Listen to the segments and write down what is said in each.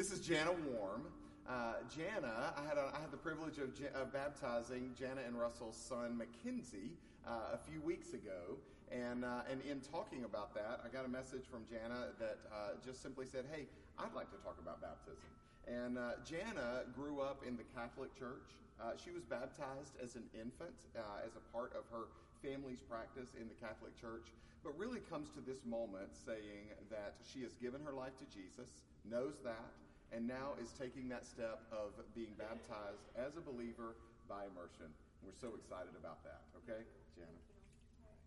this is Jana Warm. Uh, Jana, I had, a, I had the privilege of, of, baptizing Jana and Russell's son Mackenzie uh, a few weeks ago. And, uh, and in talking about that, I got a message from Jana that uh, just simply said, Hey, I'd like to talk about baptism. And uh, Jana grew up in the Catholic Church. Uh, she was baptized as an infant, as a part of her family's practice in the Catholic Church, but really comes to this moment saying that she has given her life to Jesus, knows that, and now is taking that step of being baptized as a believer by immersion. We're so excited about that. Okay, Jana? That's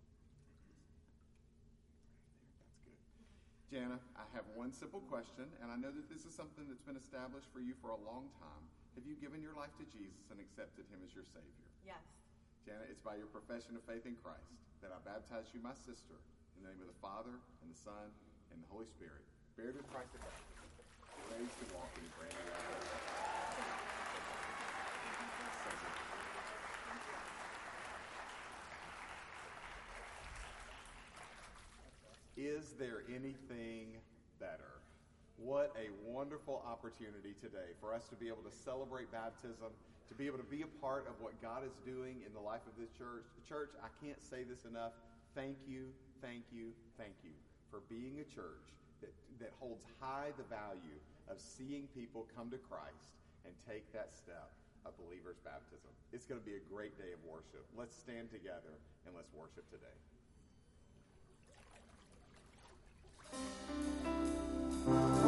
good. Jana, I have one simple question, and I know that this is something that's been established for you for a long time. Have you given your life to Jesus and accepted him as your Savior? Yes. Jana, it's by your profession of faith in Christ that I baptize you, my sister, in the name of the Father, and the Son, and the Holy Spirit, buried with Christ at to walk in Is there anything better? What a wonderful opportunity today for us to be able to celebrate baptism to be able to be a part of what God is doing in the life of this church. Church, I can't say this enough. Thank you, thank you, thank you for being a church that, that holds high the value of seeing people come to Christ and take that step of believer's baptism. It's going to be a great day of worship. Let's stand together and let's worship today. the day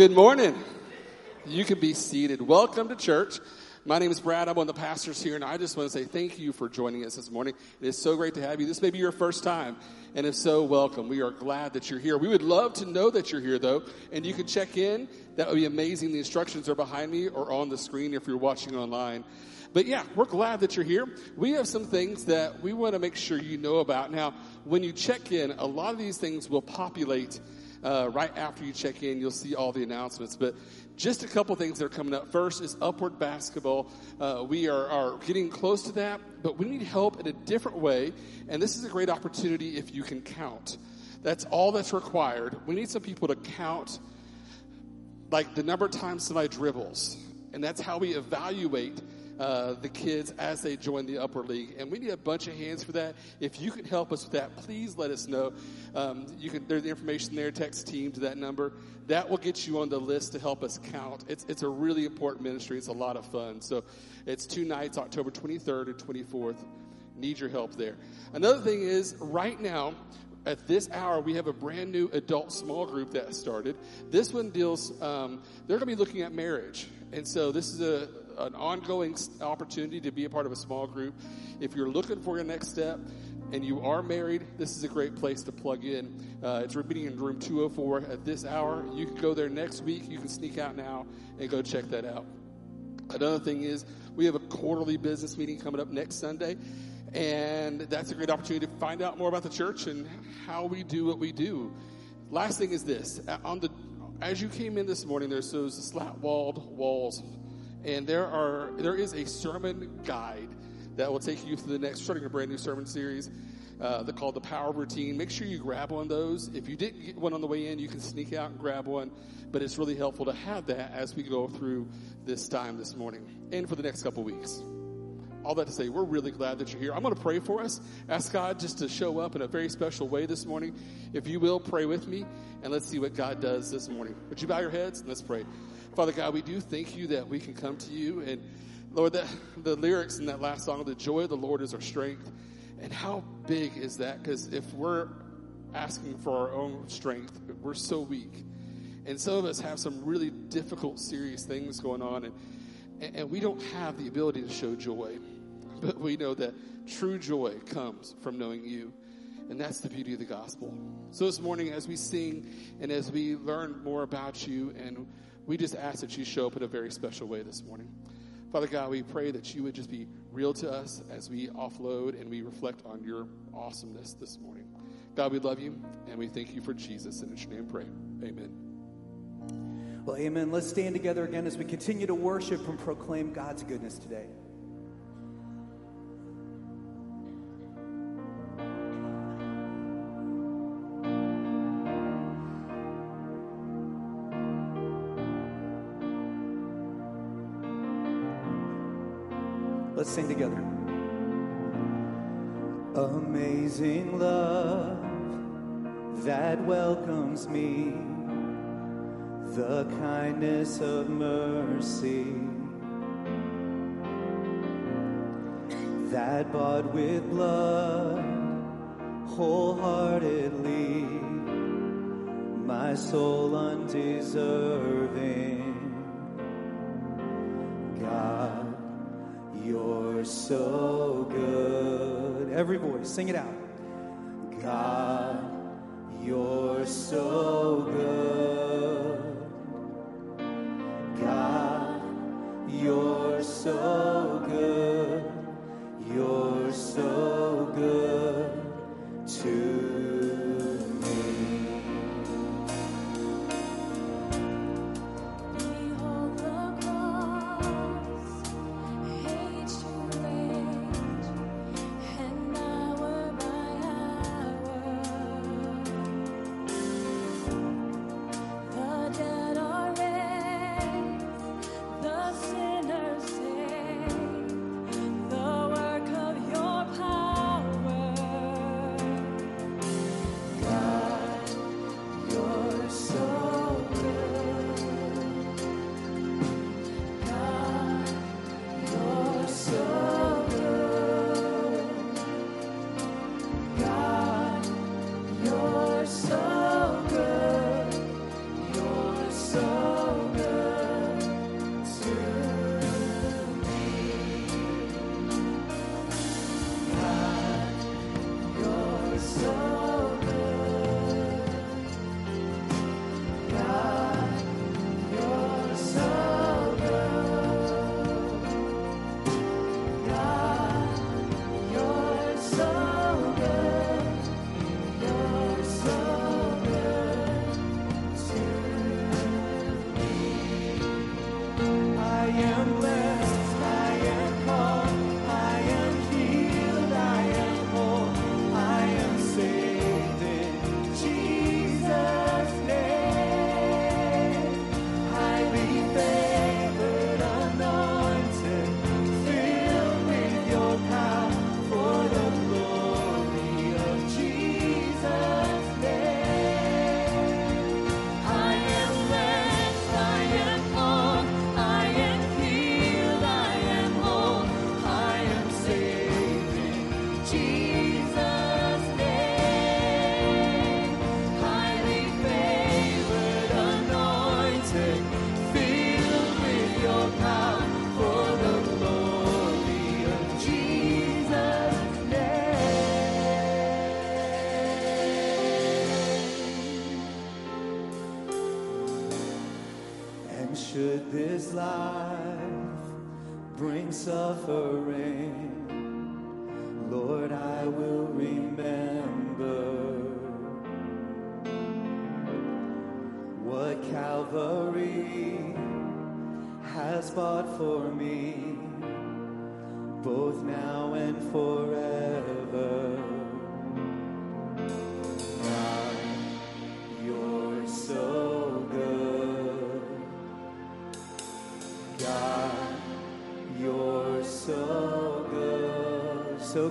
good morning. You can be seated. Welcome to church. My name is Brad. I'm one of the pastors here, and I just want to say thank you for joining us this morning. It is so great to have you. This may be your first time, and if so, welcome. We are glad that you're here. We would love to know that you're here, though, and you can check in. That would be amazing. The instructions are behind me or on the screen if you're watching online. But yeah, we're glad that you're here. We have some things that we want to make sure you know about. Now, when you check in, a lot of these things will populate uh, right after you check in, you'll see all the announcements. But just a couple things that are coming up. First is Upward Basketball. Uh, we are, are getting close to that, but we need help in a different way. And this is a great opportunity if you can count. That's all that's required. We need some people to count like the number of times somebody dribbles. And that's how we evaluate uh, the kids as they join the Upward league. And we need a bunch of hands for that. If you can help us with that, please let us know. Um, you can there's the information there. Text team to that number. That will get you on the list to help us count. It's it's a really important ministry. It's a lot of fun. So it's two nights, October 23rd and 24th. Need your help there. Another thing is right now at this hour, we have a brand new adult small group that started. This one deals, um, they're going to be looking at marriage. And so this is a, an ongoing opportunity to be a part of a small group. If you're looking for your next step and you are married, this is a great place to plug in. Uh, it's meeting in room 204 at this hour. You can go there next week. You can sneak out now and go check that out. Another thing is we have a quarterly business meeting coming up next Sunday. And that's a great opportunity to find out more about the church and how we do what we do. Last thing is this: on the as you came in this morning, there's those slat-walled walls and there are there is a sermon guide that will take you through the next starting a brand new sermon series uh, called the power routine make sure you grab one of those if you didn't get one on the way in you can sneak out and grab one but it's really helpful to have that as we go through this time this morning and for the next couple weeks all that to say, we're really glad that you're here. I'm going to pray for us. Ask God just to show up in a very special way this morning. If you will, pray with me, and let's see what God does this morning. Would you bow your heads? And let's pray. Father God, we do thank you that we can come to you. And Lord, the lyrics in that last song, the joy of the Lord is our strength. And how big is that? Because if we're asking for our own strength, we're so weak. And some of us have some really difficult, serious things going on, and, and we don't have the ability to show joy. But we know that true joy comes from knowing you. And that's the beauty of the gospel. So this morning, as we sing and as we learn more about you and we just ask that you show up in a very special way this morning. Father God, we pray that you would just be real to us as we offload and we reflect on your awesomeness this morning. God, we love you and we thank you for Jesus. And in your name pray. Amen. Well, amen. Let's stand together again as we continue to worship and proclaim God's goodness today. Let's sing together. Amazing love that welcomes me, the kindness of mercy that bought with blood wholeheartedly, my soul undeserving. so good. Every voice, sing it out. God, you're so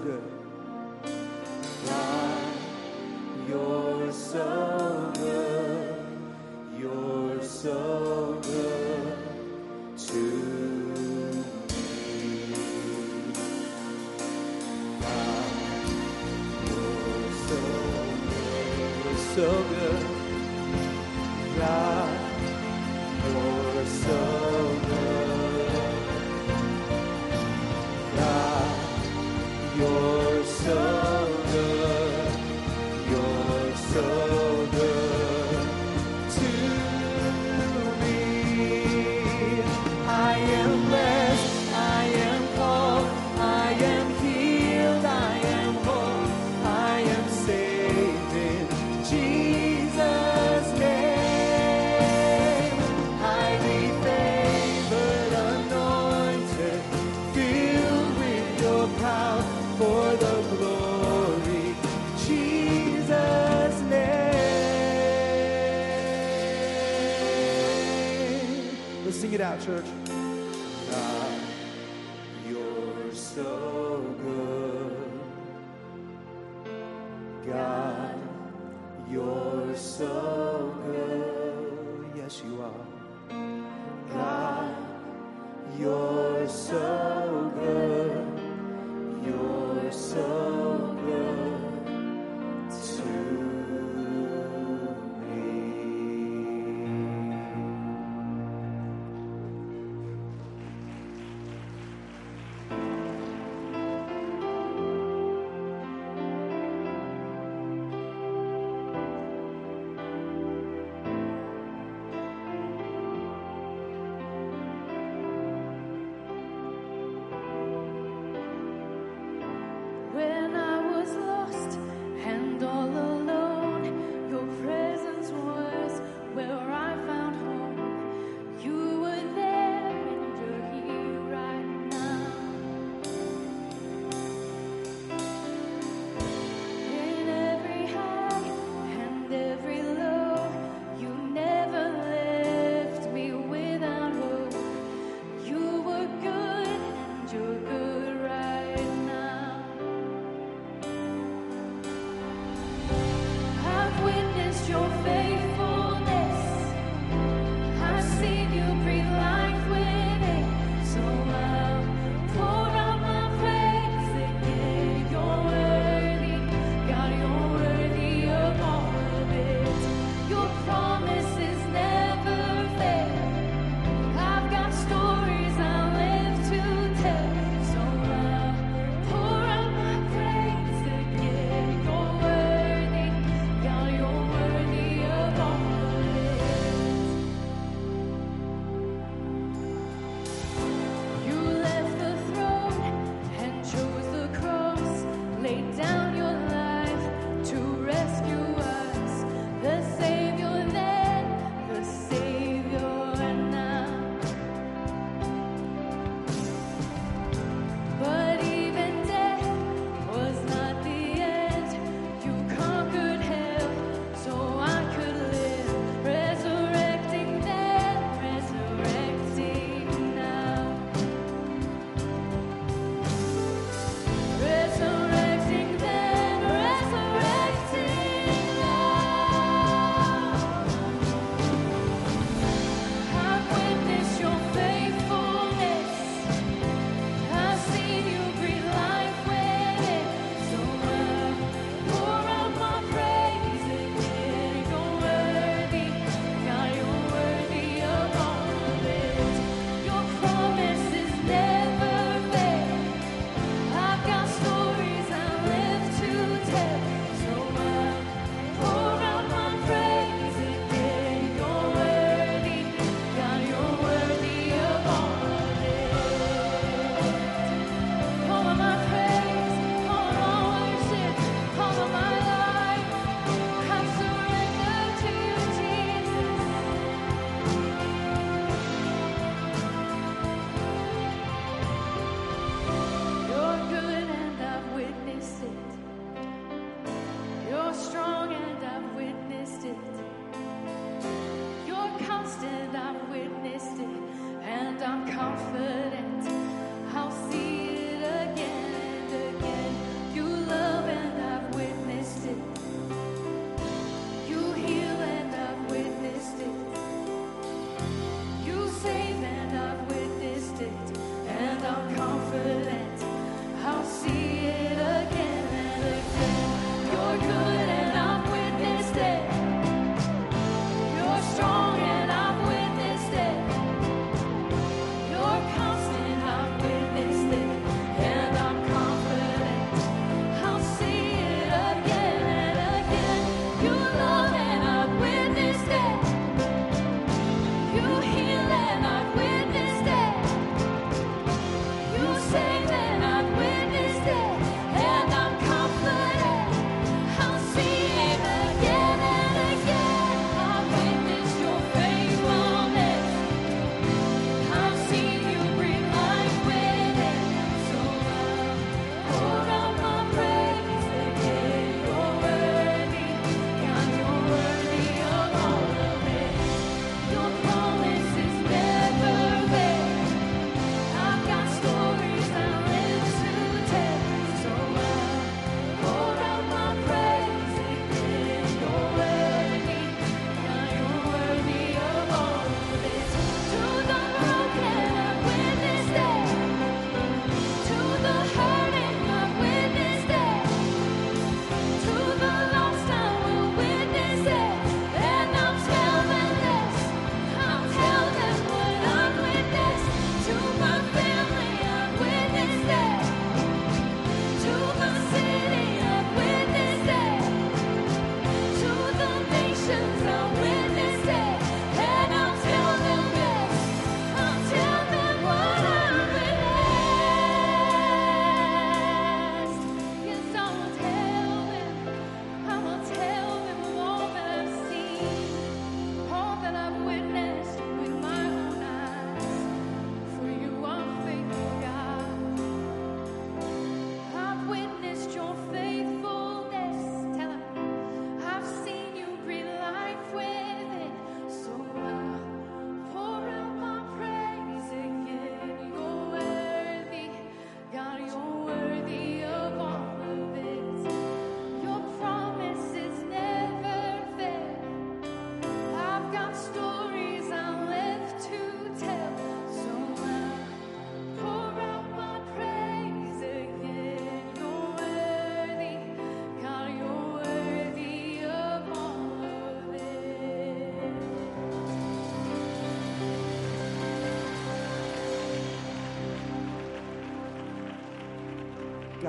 good. Church.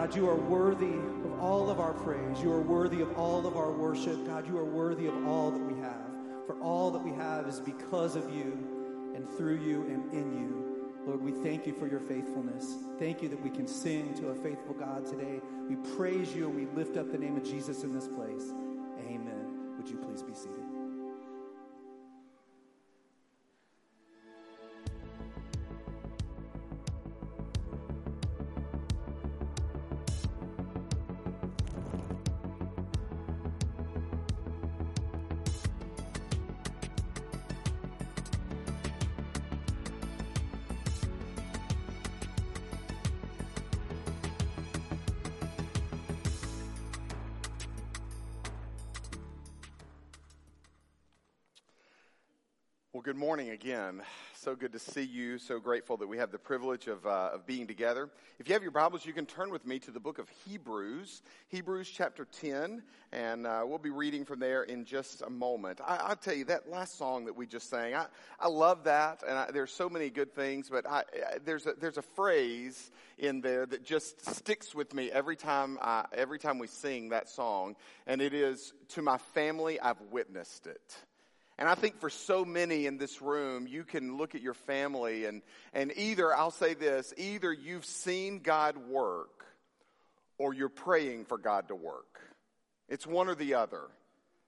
God, you are worthy of all of our praise. You are worthy of all of our worship. God, you are worthy of all that we have. For all that we have is because of you and through you and in you. Lord, we thank you for your faithfulness. Thank you that we can sing to a faithful God today. We praise you and we lift up the name of Jesus in this place. Amen. Would you please be seated? Again. So good to see you. So grateful that we have the privilege of, uh, of being together. If you have your Bibles, you can turn with me to the book of Hebrews, Hebrews chapter 10, and uh, we'll be reading from there in just a moment. I, I'll tell you, that last song that we just sang, I, I love that, and I, there's so many good things, but I, there's, a, there's a phrase in there that just sticks with me every time, I, every time we sing that song, and it is, To my family, I've witnessed it. And I think for so many in this room, you can look at your family and, and either, I'll say this, either you've seen God work or you're praying for God to work. It's one or the other.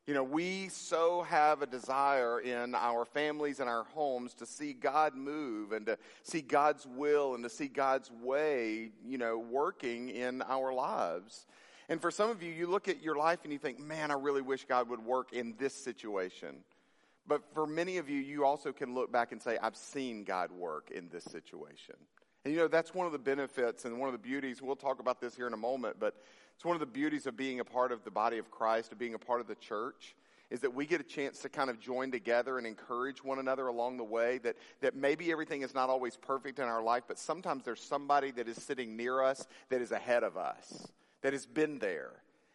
You know, we so have a desire in our families and our homes to see God move and to see God's will and to see God's way, you know, working in our lives. And for some of you, you look at your life and you think, man, I really wish God would work in this situation. But for many of you, you also can look back and say, I've seen God work in this situation. And you know, that's one of the benefits and one of the beauties. We'll talk about this here in a moment, but it's one of the beauties of being a part of the body of Christ, of being a part of the church, is that we get a chance to kind of join together and encourage one another along the way. That, that maybe everything is not always perfect in our life, but sometimes there's somebody that is sitting near us that is ahead of us, that has been there.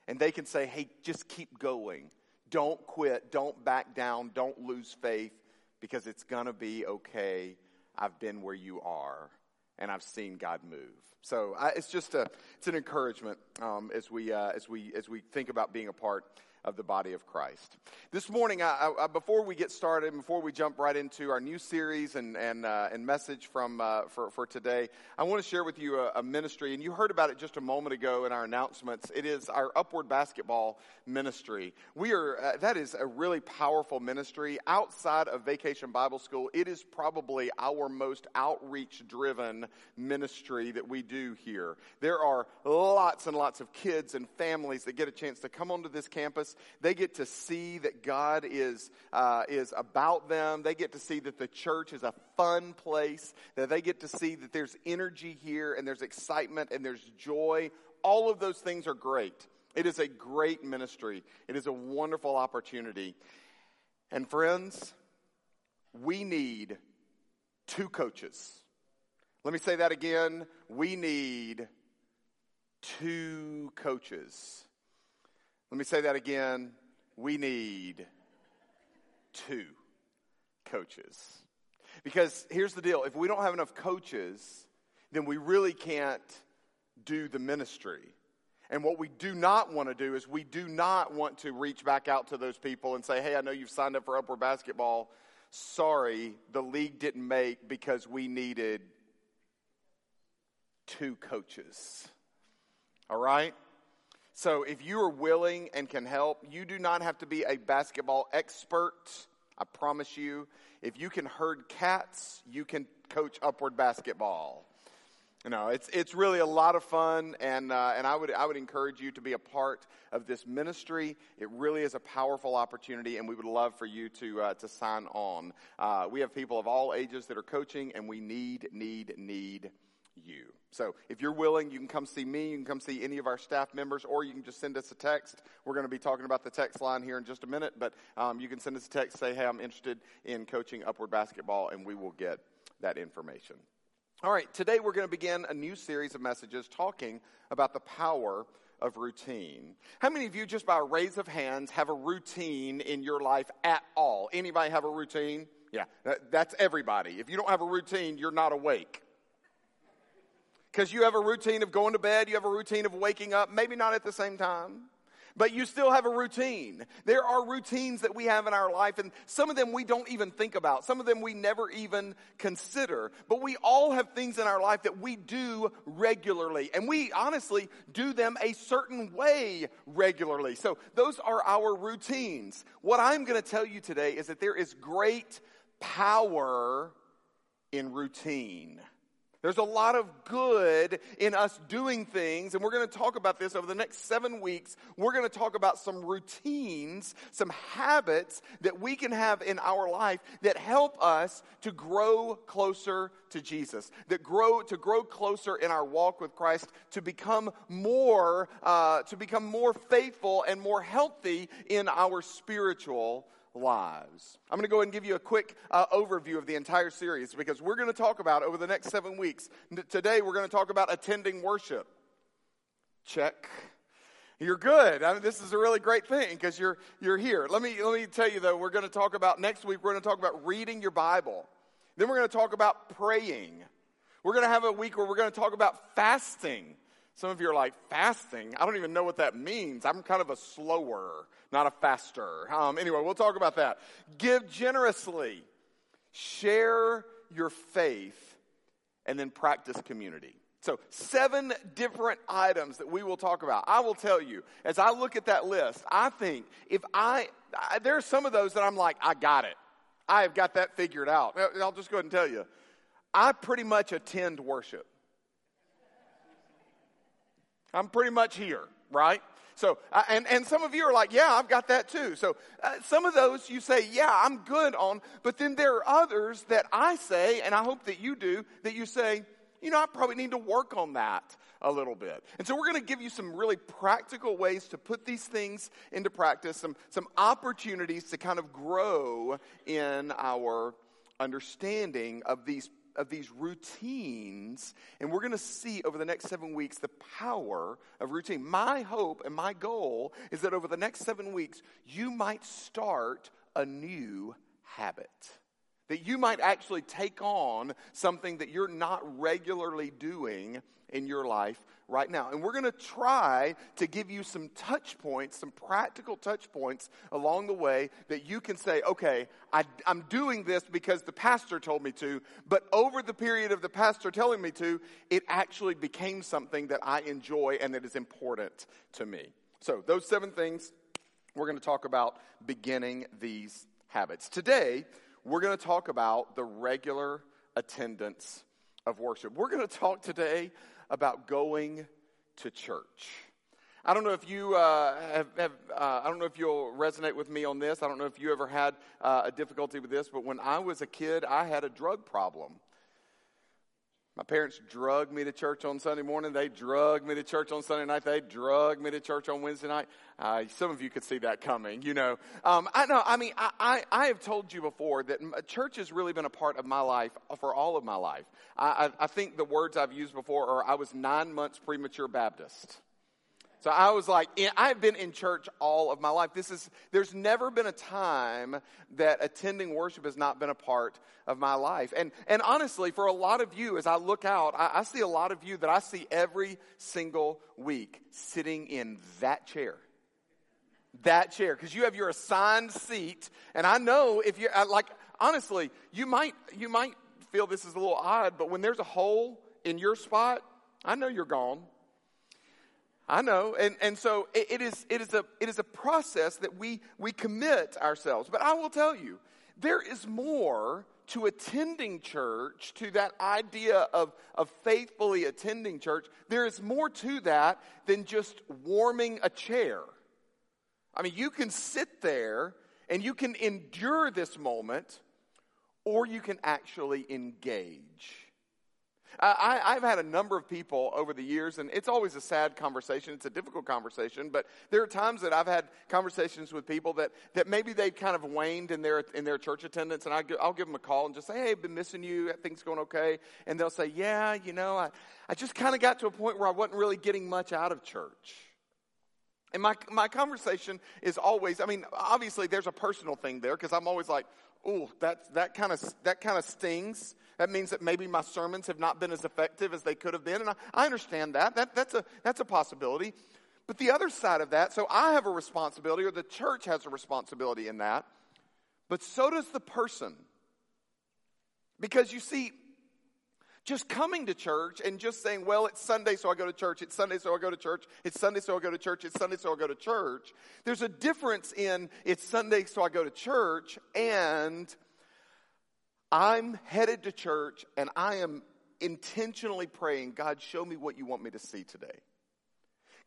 And they can say, hey, just keep going. Don't quit. Don't back down. Don't lose faith because it's going to be okay. I've been where you are and I've seen God move. So I, it's just a, it's an encouragement um, as we uh, as we as we think about being a part of the body of Christ. This morning, I, I, before we get started, before we jump right into our new series and and uh, and message from uh, for for today, I want to share with you a, a, ministry, and you heard about it just a moment ago in our announcements. It is our Upward Basketball ministry. We are uh, that is a really powerful ministry outside of Vacation Bible School. It is probably our most outreach driven ministry that we do here. There are lots and lots of kids and families that get a chance to come onto this campus they get to see that God is, uh, is about them. They get to see that the church is a fun place, that they get to see that there's energy here and there's excitement and there's joy. All of those things are great. It is a great ministry. It is a wonderful opportunity. And friends, we need two coaches. Let me say that again. We need two coaches. Let me say that again. We need two coaches. Because here's the deal if we don't have enough coaches, then we really can't do the ministry. And what we do not want to do is we do not want to reach back out to those people and say, hey, I know you've signed up for Upward Basketball. Sorry, the league didn't make because we needed two coaches. All right? So if you are willing and can help, you do not have to be a basketball expert. I promise you. If you can herd cats, you can coach upward basketball. You know, it's it's really a lot of fun, and uh, and I would I would encourage you to be a part of this ministry. It really is a powerful opportunity, and we would love for you to uh, to sign on. Uh, we have people of all ages that are coaching, and we need need need you. So if you're willing, you can come see me, you can come see any of our staff members, or you can just send us a text. We're going to be talking about the text line here in just a minute, but um, you can send us a text, say, hey, I'm interested in coaching upward basketball, and we will get that information. All right, today we're going to begin a new series of messages talking about the power of routine. How many of you, just by a raise of hands, have a routine in your life at all? Anybody have a routine? Yeah, that's everybody. If you don't have a routine, you're not awake. Because you have a routine of going to bed, you have a routine of waking up, maybe not at the same time, but you still have a routine. There are routines that we have in our life, and some of them we don't even think about. Some of them we never even consider. But we all have things in our life that we do regularly, and we honestly do them a certain way regularly. So those are our routines. What I'm going to tell you today is that there is great power in routine. There's a lot of good in us doing things, and we're going to talk about this over the next seven weeks. We're going to talk about some routines, some habits that we can have in our life that help us to grow closer to Jesus, that grow to grow closer in our walk with Christ, to become more, uh, to become more faithful and more healthy in our spiritual lives. I'm going to go ahead and give you a quick uh, overview of the entire series because we're going to talk about over the next seven weeks. Today, we're going to talk about attending worship. Check. You're good. I mean, this is a really great thing because you're you're here. Let me let me tell you though. We're going to talk about next week. We're going to talk about reading your Bible. Then we're going to talk about praying. We're going to have a week where we're going to talk about fasting. Some of you are like, fasting? I don't even know what that means. I'm kind of a slower, not a faster. Um, anyway, we'll talk about that. Give generously, share your faith, and then practice community. So, seven different items that we will talk about. I will tell you, as I look at that list, I think if I, I there are some of those that I'm like, I got it. I have got that figured out. I'll just go ahead and tell you. I pretty much attend worship. I'm pretty much here, right? So, and, and some of you are like, yeah, I've got that too. So, uh, some of those you say, yeah, I'm good on, but then there are others that I say, and I hope that you do, that you say, you know, I probably need to work on that a little bit. And so we're going to give you some really practical ways to put these things into practice, some, some opportunities to kind of grow in our understanding of these of these routines, and we're going to see over the next seven weeks the power of routine. My hope and my goal is that over the next seven weeks, you might start a new habit. That you might actually take on something that you're not regularly doing in your life right now. And we're going to try to give you some touch points, some practical touch points along the way that you can say, okay, I, am doing this because the pastor told me to, but over the period of the pastor telling me to, it actually became something that I enjoy and that is important to me. So, those seven things we're going to talk about beginning these habits. Today, we're going to talk about the regular attendance of worship. We're going to talk today about going to church. I don't know if you uh, have, have uh, I don't know if you'll resonate with me on this. I don't know if you ever had uh, a difficulty with this, but when I was a kid, I had a drug problem. My parents drugged me to church on Sunday morning. They drugged me to church on Sunday night. They drugged me to church on Wednesday night. Uh, some of you could see that coming, you know. Um, I know. I mean, I, I, I, have told you before that church has really been a part of my life for all of my life. I, I, I think the words I've used before are I was nine months premature Baptist. So I was like, I've been in church all of my life. This is, there's never been a time that attending worship has not been a part of my life. And, and honestly, for a lot of you, as I look out, I, I see a lot of you that I see every single week sitting in that chair. That chair. Because you have your assigned seat. And I know if you're, like, honestly, you might, you might feel this is a little odd, but when there's a hole in your spot, I know you're gone. I know. And, and so it, it, is, it, is a, it is a process that we, we commit ourselves. But I will tell you, there is more to attending church, to that idea of, of faithfully attending church. There is more to that than just warming a chair. I mean, you can sit there and you can endure this moment, or you can actually engage. Uh, I, I've had a number of people over the years, and it's always a sad conversation. It's a difficult conversation, but there are times that I've had conversations with people that, that maybe they've kind of waned in their, in their church attendance, and I, I'll give them a call and just say, hey, I've been missing you. Things going okay? And they'll say, yeah, you know, I, I just kind of got to a point where I wasn't really getting much out of church. And my, my conversation is always, I mean, obviously there's a personal thing there because I'm always like, oh, that, that kind of that kind of stings. That means that maybe my sermons have not been as effective as they could have been. And I, I understand that. that. That's a, that's a possibility. But the other side of that, so I have a responsibility, or the church has a responsibility in that, but so does the person. Because you see, just coming to church and just saying, well, it's Sunday, so I go to church. It's Sunday, so I go to church. It's Sunday, so I go to church. It's Sunday, so I go to church. There's a difference in it's Sunday, so I go to church, and I'm headed to church and I am intentionally praying, God, show me what you want me to see today.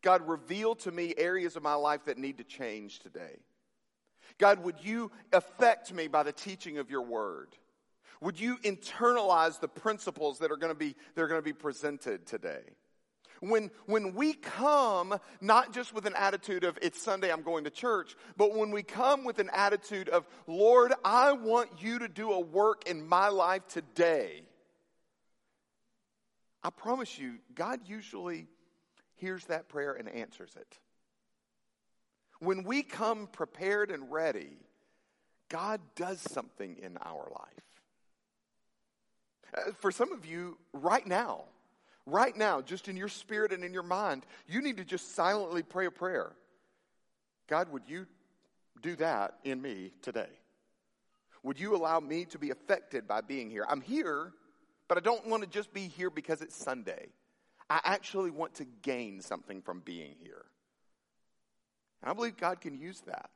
God, reveal to me areas of my life that need to change today. God, would you affect me by the teaching of your word? Would you internalize the principles that are going to be, that are going to be presented today? When, when we come, not just with an attitude of, it's Sunday, I'm going to church, but when we come with an attitude of, Lord, I want you to do a work in my life today, I promise you, God usually hears that prayer and answers it. When we come prepared and ready, God does something in our life. Uh, For some of you, right now, right now, just in your spirit and in your mind, you need to just silently pray a prayer. God, would you do that in me today? Would you allow me to be affected by being here? I'm here, but I don't want to just be here because it's Sunday. I actually want to gain something from being here. And I believe God can use that.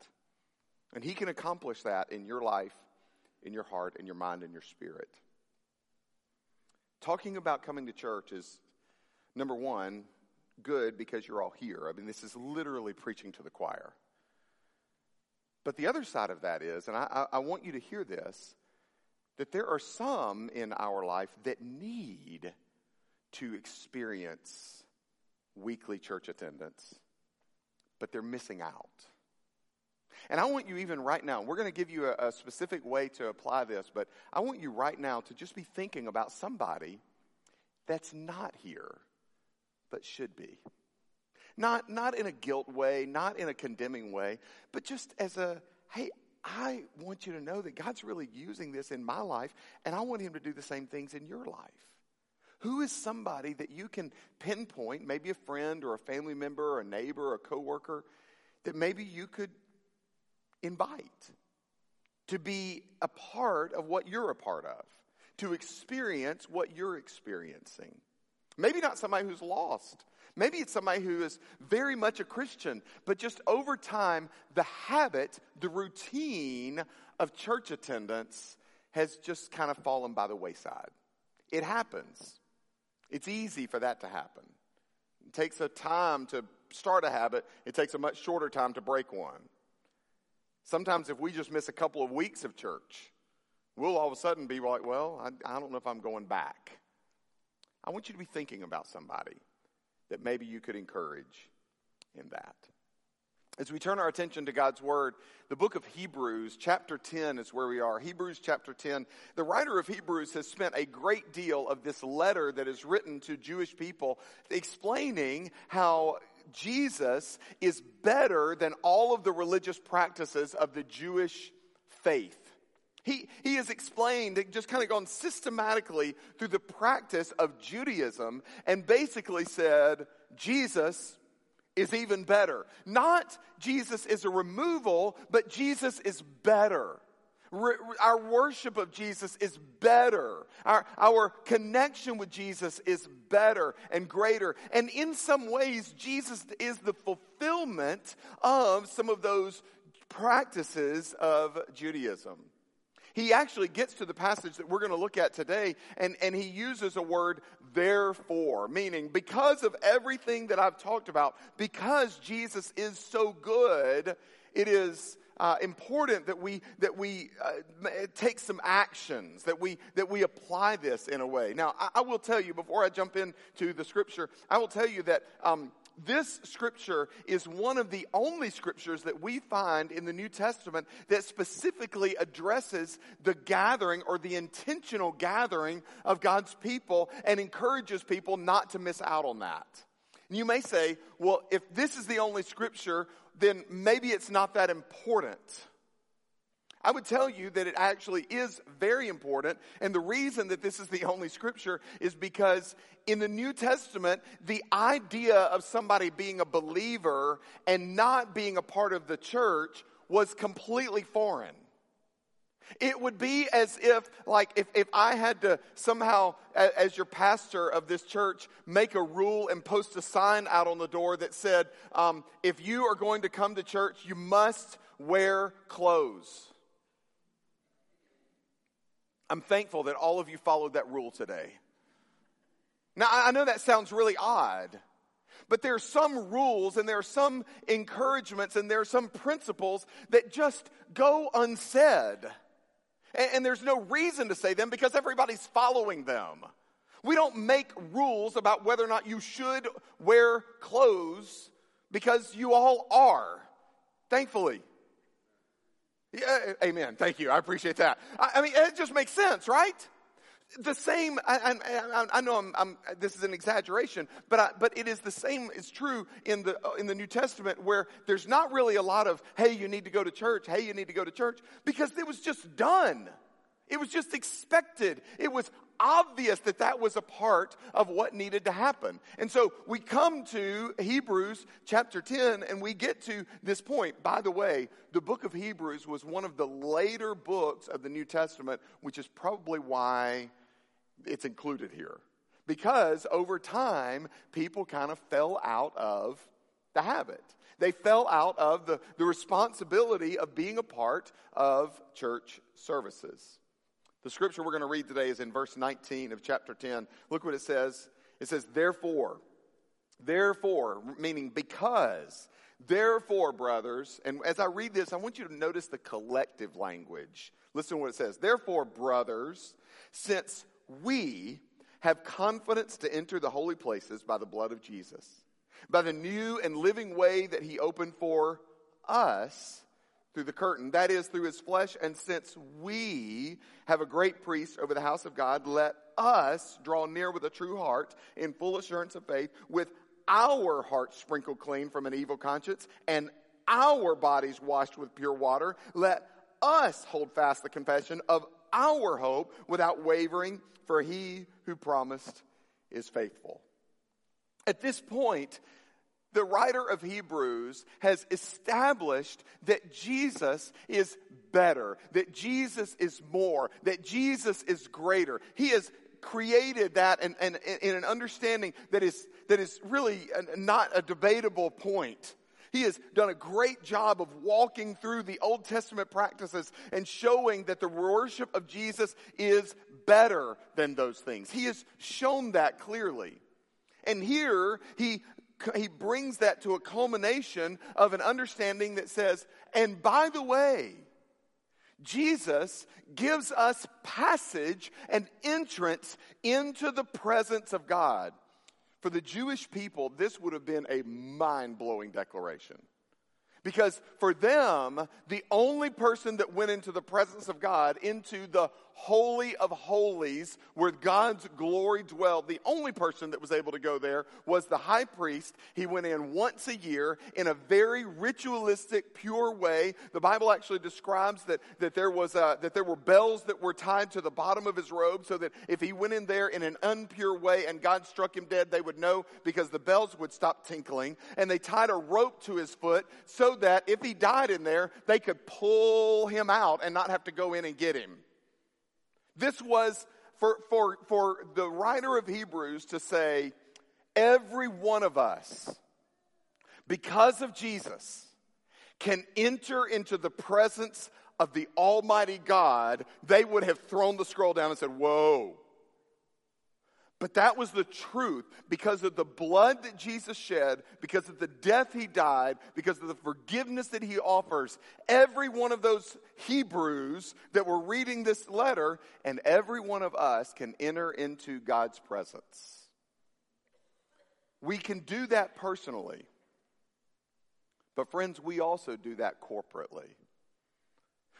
And He can accomplish that in your life, in your heart, in your mind, in your spirit. Talking about coming to church is, number one, good because you're all here. I mean, this is literally preaching to the choir. But the other side of that is, and I, I, want you to hear this, that there are some in our life that need to experience weekly church attendance, but they're missing out. And I want you, even right now, we're going to give you a, a, specific way to apply this, but I want you right now to just be thinking about somebody that's not here, but should be. Not, not in a guilt way, not in a condemning way, but just as a, hey, I want you to know that God's really using this in my life, and I want Him to do the same things in your life. Who is somebody that you can pinpoint, maybe a friend or a family member or a neighbor or a coworker, that maybe you could invite to be a part of what you're a part of, to experience what you're experiencing. Maybe not somebody who's lost. Maybe it's somebody who is very much a Christian, but just over time, the habit, the routine of church attendance has just kind of fallen by the wayside. It happens. It's easy for that to happen. It takes a time to start a habit, it takes a much shorter time to break one. Sometimes, if we just miss a couple of weeks of church, we'll all of a sudden be like, well, I, I, don't know if I'm going back. I want you to be thinking about somebody that maybe you could encourage in that. As we turn our attention to God's Word, the book of Hebrews, chapter 10 is where we are. Hebrews chapter 10. The writer of Hebrews has spent a great deal of this letter that is written to Jewish people explaining how Jesus is better than all of the religious practices of the Jewish faith. He, he has explained, just kind of gone systematically through the practice of Judaism and basically said, Jesus is even better. Not Jesus is a removal, but Jesus is better. Our worship of Jesus is better. Our, our connection with Jesus is better and greater. And in some ways, Jesus is the fulfillment of some of those practices of Judaism. He actually gets to the passage that we're going to look at today, and, and he uses a word, therefore, meaning because of everything that I've talked about, because Jesus is so good, it is uh, important that we that we uh, take some actions that we that we apply this in a way. Now, I, I, will tell you before I jump into the scripture, I will tell you that. Um, this scripture is one of the only scriptures that we find in the New Testament that specifically addresses the gathering or the intentional gathering of God's people and encourages people not to miss out on that. And you may say, well, if this is the only scripture, then maybe it's not that important. I would tell you that it actually is very important. And the reason that this is the only scripture is because in the New Testament, the idea of somebody being a believer and not being a part of the church was completely foreign. It would be as if, like, if, if I had to somehow, as your pastor of this church, make a rule and post a sign out on the door that said, um, if you are going to come to church, you must wear clothes. I'm thankful that all of you followed that rule today. Now, I I know that sounds really odd, but there are some rules and there are some encouragements and there are some principles that just go unsaid. And, and there's no reason to say them because everybody's following them. We don't make rules about whether or not you should wear clothes because you all are, thankfully. Yeah, amen. Thank you. I appreciate that. I, I mean, it just makes sense, right? The same. I, I, I know I'm, I'm, this is an exaggeration, but I, but it is the same. it's true in the uh, in the New Testament where there's not really a lot of hey, you need to go to church. Hey, you need to go to church because it was just done. It was just expected. It was obvious that that was a part of what needed to happen. And so we come to Hebrews chapter 10 and we get to this point. By the way, the book of Hebrews was one of the later books of the New Testament, which is probably why it's included here. Because over time, people kind of fell out of the habit. They fell out of the, the responsibility of being a part of church services. The scripture we're going to read today is in verse 19 of chapter 10. Look what it says. It says, Therefore, therefore, meaning because, therefore, brothers, and as I read this, I want you to notice the collective language. Listen to what it says. Therefore, brothers, since we have confidence to enter the holy places by the blood of Jesus, by the new and living way that he opened for us through the curtain, that is, through his flesh. And since we have a great priest over the house of God, let us draw near with a true heart in full assurance of faith, with our hearts sprinkled clean from an evil conscience and our bodies washed with pure water. Let us hold fast the confession of our hope without wavering, for he who promised is faithful. At this point, the writer of Hebrews has established that Jesus is better, that Jesus is more, that Jesus is greater. He has created that and, and, in an understanding that is, that is really not a debatable point. He has done a great job of walking through the Old Testament practices and showing that the worship of Jesus is better than those things. He has shown that clearly. And here he he brings that to a culmination of an understanding that says, and by the way, Jesus gives us passage and entrance into the presence of God. For the Jewish people, this would have been a mind blowing declaration. Because for them, the only person that went into the presence of God, into the Holy of Holies, where God's glory dwelled, the only person that was able to go there was the high priest. He went in once a year in a very ritualistic, pure way. The Bible actually describes that, that, there, was a, that there were bells that were tied to the bottom of his robe so that if he went in there in an unpure way and God struck him dead, they would know because the bells would stop tinkling. And they tied a rope to his foot so that if he died in there, they could pull him out and not have to go in and get him. This was for, for, for the writer of Hebrews to say, every one of us, because of Jesus, can enter into the presence of the Almighty God, they would have thrown the scroll down and said, Whoa. But that was the truth because of the blood that Jesus shed, because of the death he died, because of the forgiveness that he offers. Every one of those Hebrews that were reading this letter, and every one of us can enter into God's presence. We can do that personally. But, friends, we also do that corporately.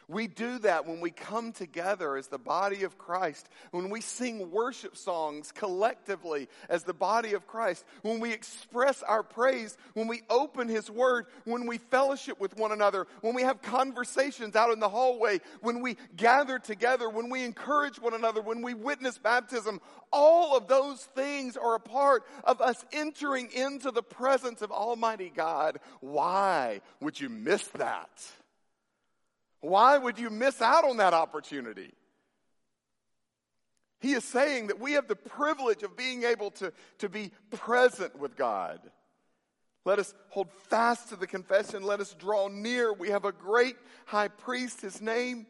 We do that when we come together as the body of Christ, when we sing worship songs collectively as the body of Christ, when we express our praise, when we open His Word, when we fellowship with one another, when we have conversations out in the hallway, when we gather together, when we encourage one another, when we witness baptism. All of those things are a part of us entering into the presence of Almighty God. Why would you miss that? Why would you miss out on that opportunity? He is saying that we have the privilege of being able to, to be present with God. Let us hold fast to the confession. Let us draw near. We have a great high priest. His name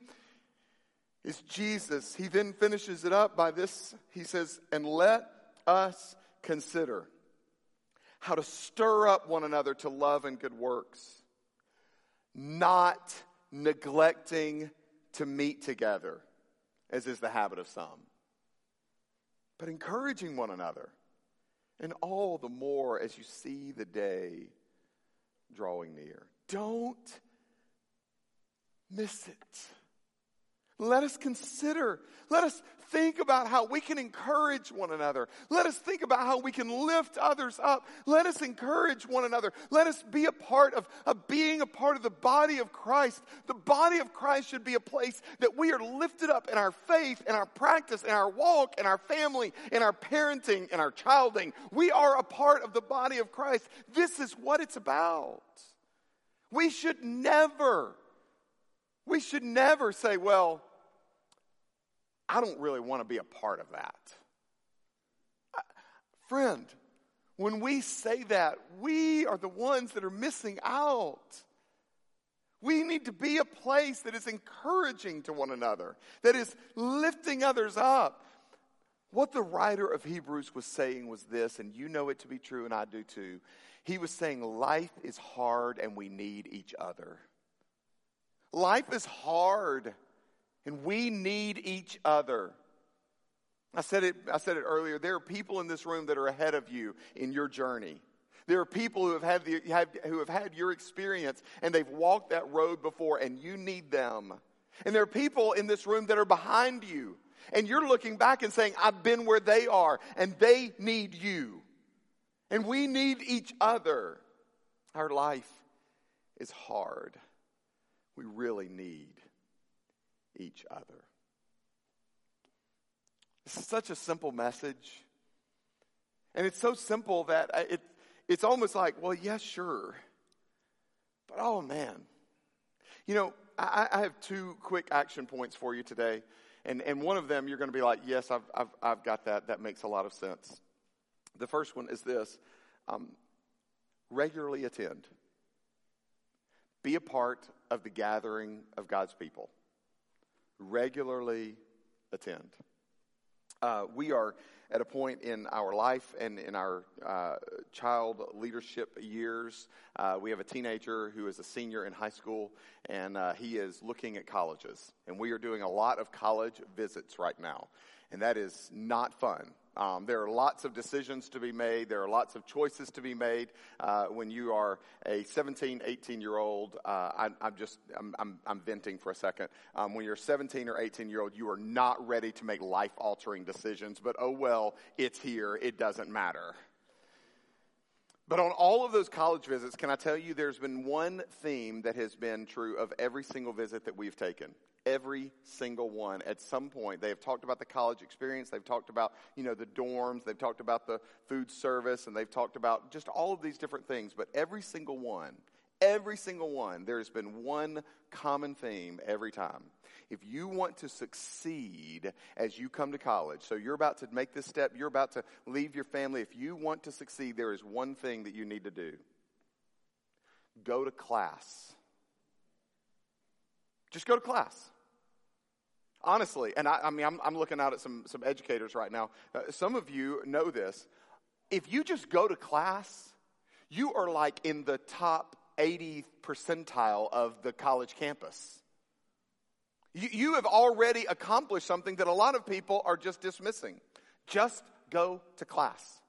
is Jesus. He then finishes it up by this. He says, And let us consider how to stir up one another to love and good works, not neglecting to meet together, as is the habit of some, but encouraging one another, and all the more as you see the day drawing near. Don't miss it. Let us consider, let us think about how we can encourage one another. Let us think about how we can lift others up. Let us encourage one another. Let us be a part of, of being a part of the body of Christ. The body of Christ should be a place that we are lifted up in our faith, in our practice, in our walk, in our family, in our parenting, in our childing. We are a part of the body of Christ. This is what it's about. We should never we should never say, well, I don't really want to be a part of that. Friend, when we say that, we are the ones that are missing out. We need to be a place that is encouraging to one another, that is lifting others up. What the writer of Hebrews was saying was this, and you know it to be true, and I do too. He was saying, Life is hard and we need each other. Life is hard, and we need each other. I said it, I said it earlier. There are people in this room that are ahead of you in your journey. There are people who have had the, have, who have had your experience and they've walked that road before, and you need them. And there are people in this room that are behind you, and you're looking back and saying, "I've been where they are, and they need you, and we need each other." Our life is hard we really need each other. This is such a simple message. And it's so simple that it, it's almost like, well, yeah, sure. But oh man. You know, I, I have two quick action points for you today. And, and one of them, you're going to be like, yes, I've, I've, I've got that. That makes a lot of sense. The first one is this um, regularly attend. Be a part of the gathering of God's people. Regularly attend. Uh, we are at a point in our life and in our uh, child leadership years. Uh, we have a teenager who is a senior in high school, and uh, he is looking at colleges. And we are doing a lot of college visits right now. And that is not fun. Um, there are lots of decisions to be made. There are lots of choices to be made uh, when you are a 17, 18 year old. Uh, I, am just, I'm, I'm, I'm, venting for a second. Um, when you're 17 or 18 year old, you are not ready to make life altering decisions, but oh well, it's here. It doesn't matter. But on all of those college visits, can I tell you there's been one theme that has been true of every single visit that we've taken. Every single one. At some point they have talked about the college experience. They've talked about you know the dorms. They've talked about the food service. And they've talked about just all of these different things. But every single one every single one there's been one common theme every time if you want to succeed as you come to college so you're about to make this step you're about to leave your family if you want to succeed there is one thing that you need to do go to class just go to class honestly, and I, I mean, I'm, I'm, looking out at some, some educators right now. Uh, some of you know this. If you just go to class, you are like in the top 80th percentile of the college campus. You, you have already accomplished something that a lot of people are just dismissing. Just go to class.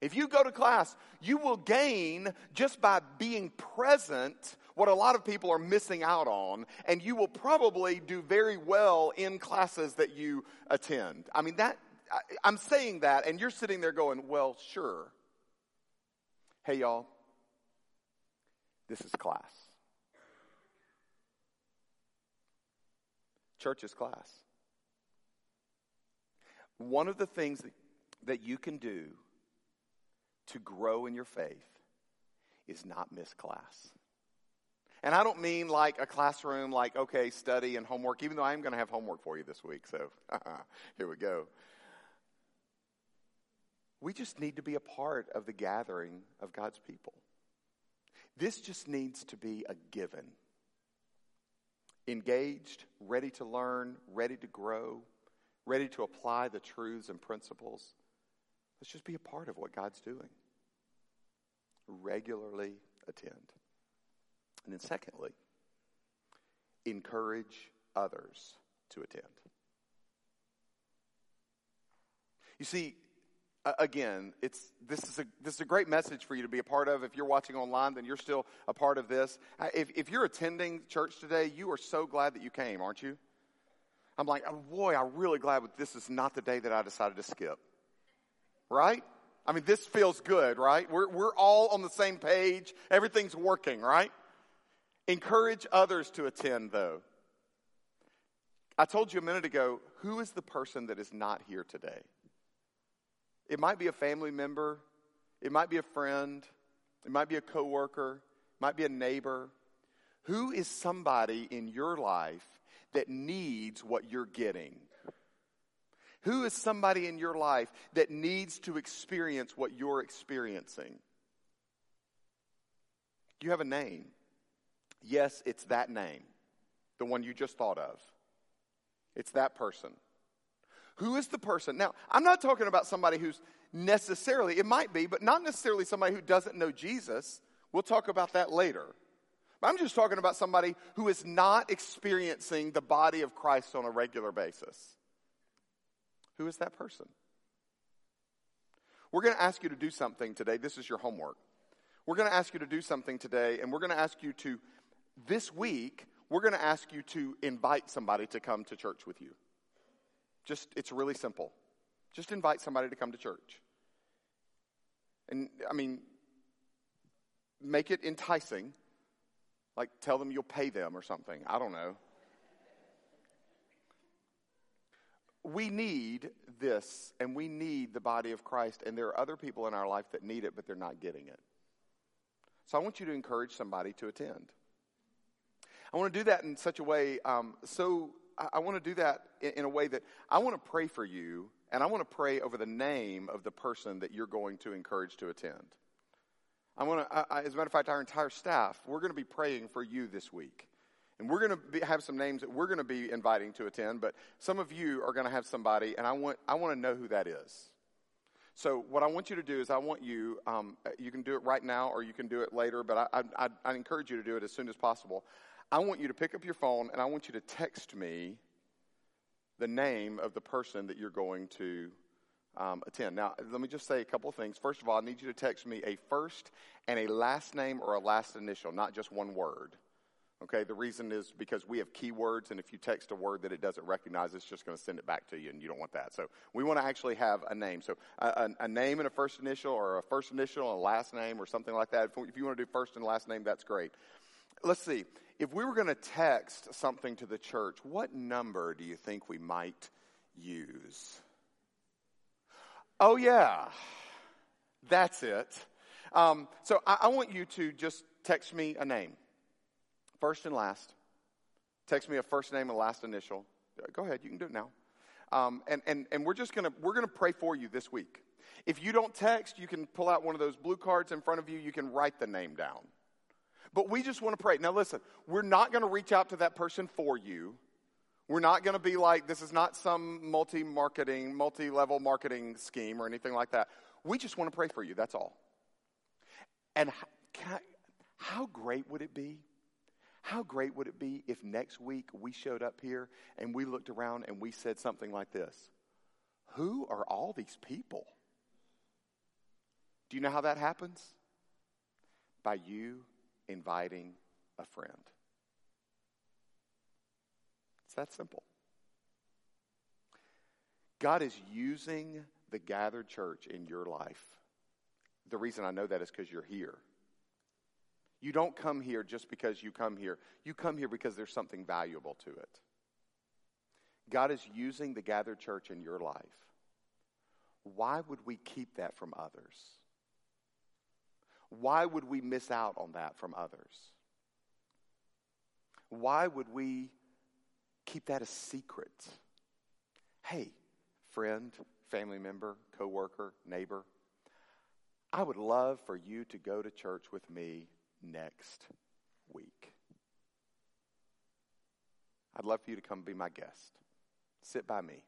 If you go to class, you will gain just by being present what a lot of people are missing out on, and you will probably do very well in classes that you attend. I mean, that, I, I'm saying that, and you're sitting there going, well, sure. Hey, y'all, this is class. Church is class. One of the things that, that you can do to grow in your faith is not miss class. And I don't mean like a classroom, like, okay, study and homework, even though I am going to have homework for you this week. So here we go. We just need to be a part of the gathering of God's people. This just needs to be a given. Engaged, ready to learn, ready to grow, ready to apply the truths and principles. Let's just be a part of what God's doing. Regularly attend. And then, secondly, encourage others to attend. You see, again, it's, this, is a, this is a great message for you to be a part of. If you're watching online, then you're still a part of this. If, if you're attending church today, you are so glad that you came, aren't you? I'm like, oh boy, I'm really glad but this is not the day that I decided to skip. Right? I mean, this feels good, right? We're, we're all on the same page. Everything's working, right? Encourage others to attend, though. I told you a minute ago, who is the person that is not here today? It might be a family member, it might be a friend, it might be a coworker, it might be a neighbor. Who is somebody in your life that needs what you're getting? Who is somebody in your life that needs to experience what you're experiencing? Do you have a name? Yes, it's that name, the one you just thought of. It's that person. Who is the person? Now, I'm not talking about somebody who's necessarily, it might be, but not necessarily somebody who doesn't know Jesus. We'll talk about that later. But I'm just talking about somebody who is not experiencing the body of Christ on a regular basis. Who is that person? We're going to ask you to do something today. This is your homework. We're going to ask you to do something today, and we're going to ask you to, this week, we're going to ask you to invite somebody to come to church with you. Just, it's really simple. Just invite somebody to come to church. And, I mean, make it enticing. Like, tell them you'll pay them or something. I don't know. We need this, and we need the body of Christ, and there are other people in our life that need it, but they're not getting it. So I want you to encourage somebody to attend. I want to do that in such a way um, so I, want to do that in, a way that I want to pray for you, and I want to pray over the name of the person that you're going to encourage to attend. I want to, I, as a matter of fact, our entire staff, we're going to be praying for you this week. And we're going to have some names that we're going to be inviting to attend, but some of you are going to have somebody, and I want, I want to know who that is. So, what I want you to do is, I want you, um, you can do it right now or you can do it later, but I, I, I encourage you to do it as soon as possible. I want you to pick up your phone and I want you to text me the name of the person that you're going to um, attend. Now, let me just say a couple of things. First of all, I need you to text me a first and a last name or a last initial, not just one word. Okay, the reason is because we have keywords, and if you text a word that it doesn't recognize, it's just going to send it back to you, and you don't want that. So we want to actually have a name. So a, a, a, name and a first initial, or a first initial and a last name, or something like that. If, if you want to do first and last name, that's great. Let's see. If we were going to text something to the church, what number do you think we might use? Oh, yeah, that's it. Um, so I, I want you to just text me a name first and last. Text me a first name and last initial. Go ahead, you can do it now. Um, and, and, and we're just gonna, we're gonna pray for you this week. If you don't text, you can pull out one of those blue cards in front of you. You can write the name down. But we just want to pray. Now, listen, we're not going to reach out to that person for you. We're not going to be like, this is not some multi marketing, multi level marketing scheme or anything like that. We just want to pray for you. That's all. And I, how great would it be how great would it be if next week we showed up here and we looked around and we said something like this Who are all these people? Do you know how that happens? By you inviting a friend. It's that simple. God is using the gathered church in your life. The reason I know that is because you're here. You don't come here just because you come here. You come here because there's something valuable to it. God is using the gathered church in your life. Why would we keep that from others? Why would we miss out on that from others? Why would we keep that a secret? Hey, friend, family member, coworker, neighbor, I would love for you to go to church with me next week. I'd love for you to come be my guest. Sit by me.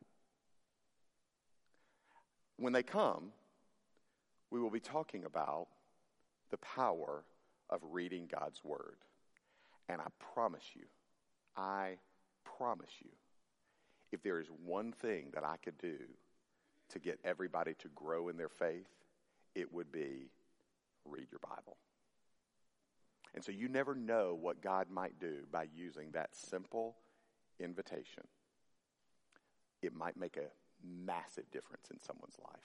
When they come, we will be talking about the power of reading God's Word. And I promise you, I promise you, if there is one thing that I could do to get everybody to grow in their faith, it would be read your Bible. And so you never know what God might do by using that simple invitation. It might make a massive difference in someone's life.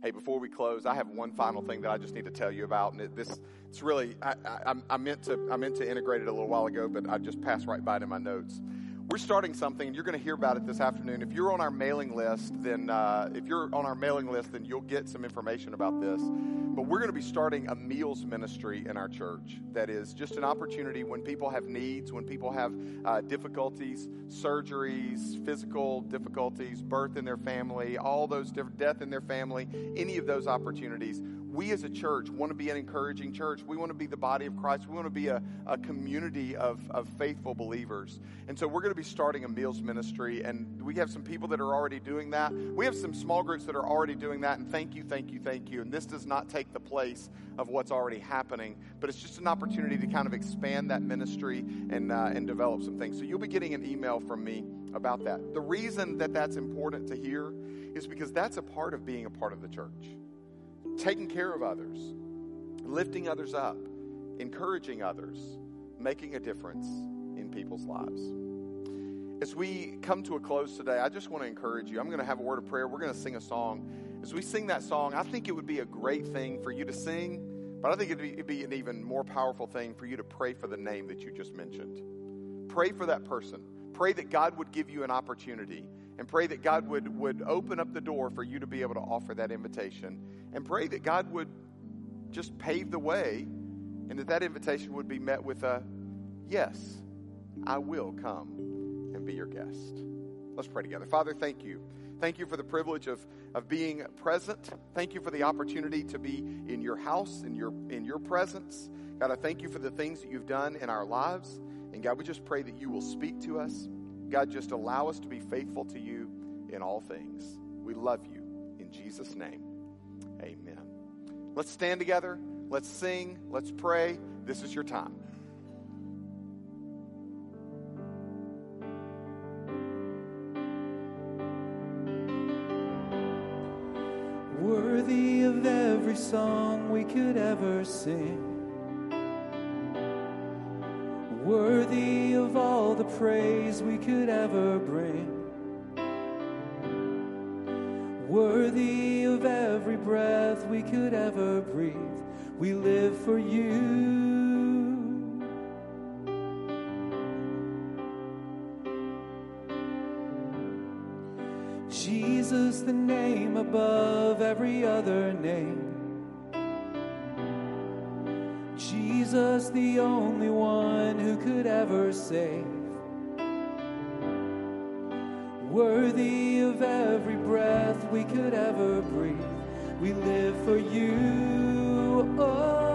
Hey, before we close, I have one final thing that I just need to tell you about, and it, this it's really I, I, I meant to I meant to integrate it a little while ago, but I just passed right by it in my notes. We're starting something, and you're going to hear about it this afternoon. If you're on our mailing list, then uh, if you're on our mailing list, then you'll get some information about this. But we're going to be starting a meals ministry in our church. That is just an opportunity when people have needs, when people have uh, difficulties, surgeries, physical difficulties, birth in their family, all those different death in their family, any of those opportunities we as a church want to be an encouraging church. We want to be the body of Christ. We want to be a, a community of, of faithful believers. And so we're going to be starting a meals ministry, and we have some people that are already doing that. We have some small groups that are already doing that, and thank you, thank you, thank you. And this does not take the place of what's already happening, but it's just an opportunity to kind of expand that ministry and, uh, and develop some things. So you'll be getting an email from me about that. The reason that that's important to hear is because that's a part of being a part of the church taking care of others, lifting others up, encouraging others, making a difference in people's lives. As we come to a close today, I just want to encourage you. I'm going to have a word of prayer. We're going to sing a song. As we sing that song, I think it would be a great thing for you to sing, but I think it'd be, it'd be an even more powerful thing for you to pray for the name that you just mentioned. Pray for that person. Pray that God would give you an opportunity and pray that God would, would open up the door for you to be able to offer that invitation and pray that God would just pave the way and that that invitation would be met with a yes, I will come and be your guest. Let's pray together. Father, thank you. Thank you for the privilege of, of being present. Thank you for the opportunity to be in your house, in your, in your presence. God, I thank you for the things that you've done in our lives. And God, we just pray that you will speak to us. God, just allow us to be faithful to you in all things. We love you. In Jesus' name, amen. Let's stand together. Let's sing. Let's pray. This is your time. Worthy of every song we could ever sing. Worthy of all the praise we could ever bring. Worthy of every breath we could ever breathe. We live for you. Jesus, the name above every other name. Jesus, the only one could ever save. Worthy of every breath we could ever breathe. We live for you. Oh,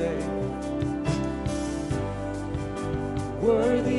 say, Worthy.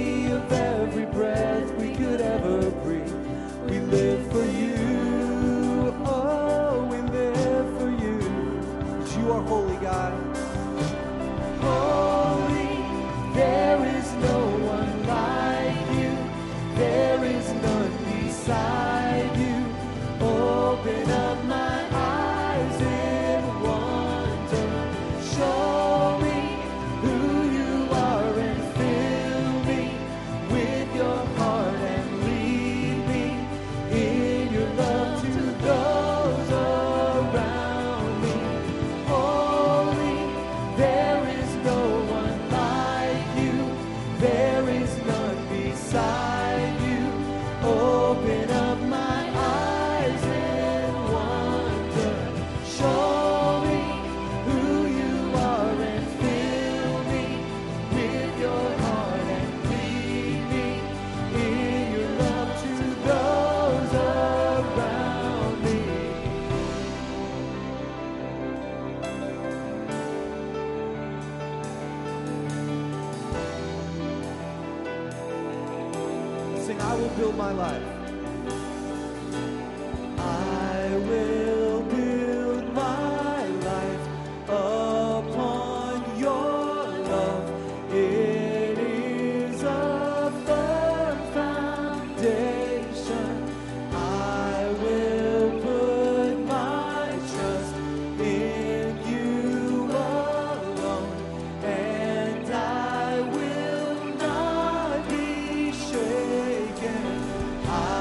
I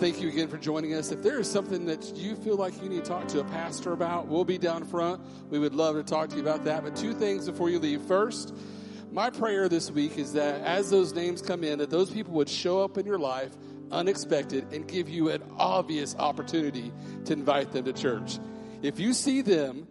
thank you again for joining us. If there is something that you feel like you need to talk to a pastor about, we'll be down front. We would love to talk to you about that. But two things before you leave. First, my prayer this week is that as those names come in, that those people would show up in your life unexpected and give you an obvious opportunity to invite them to church. If you see them,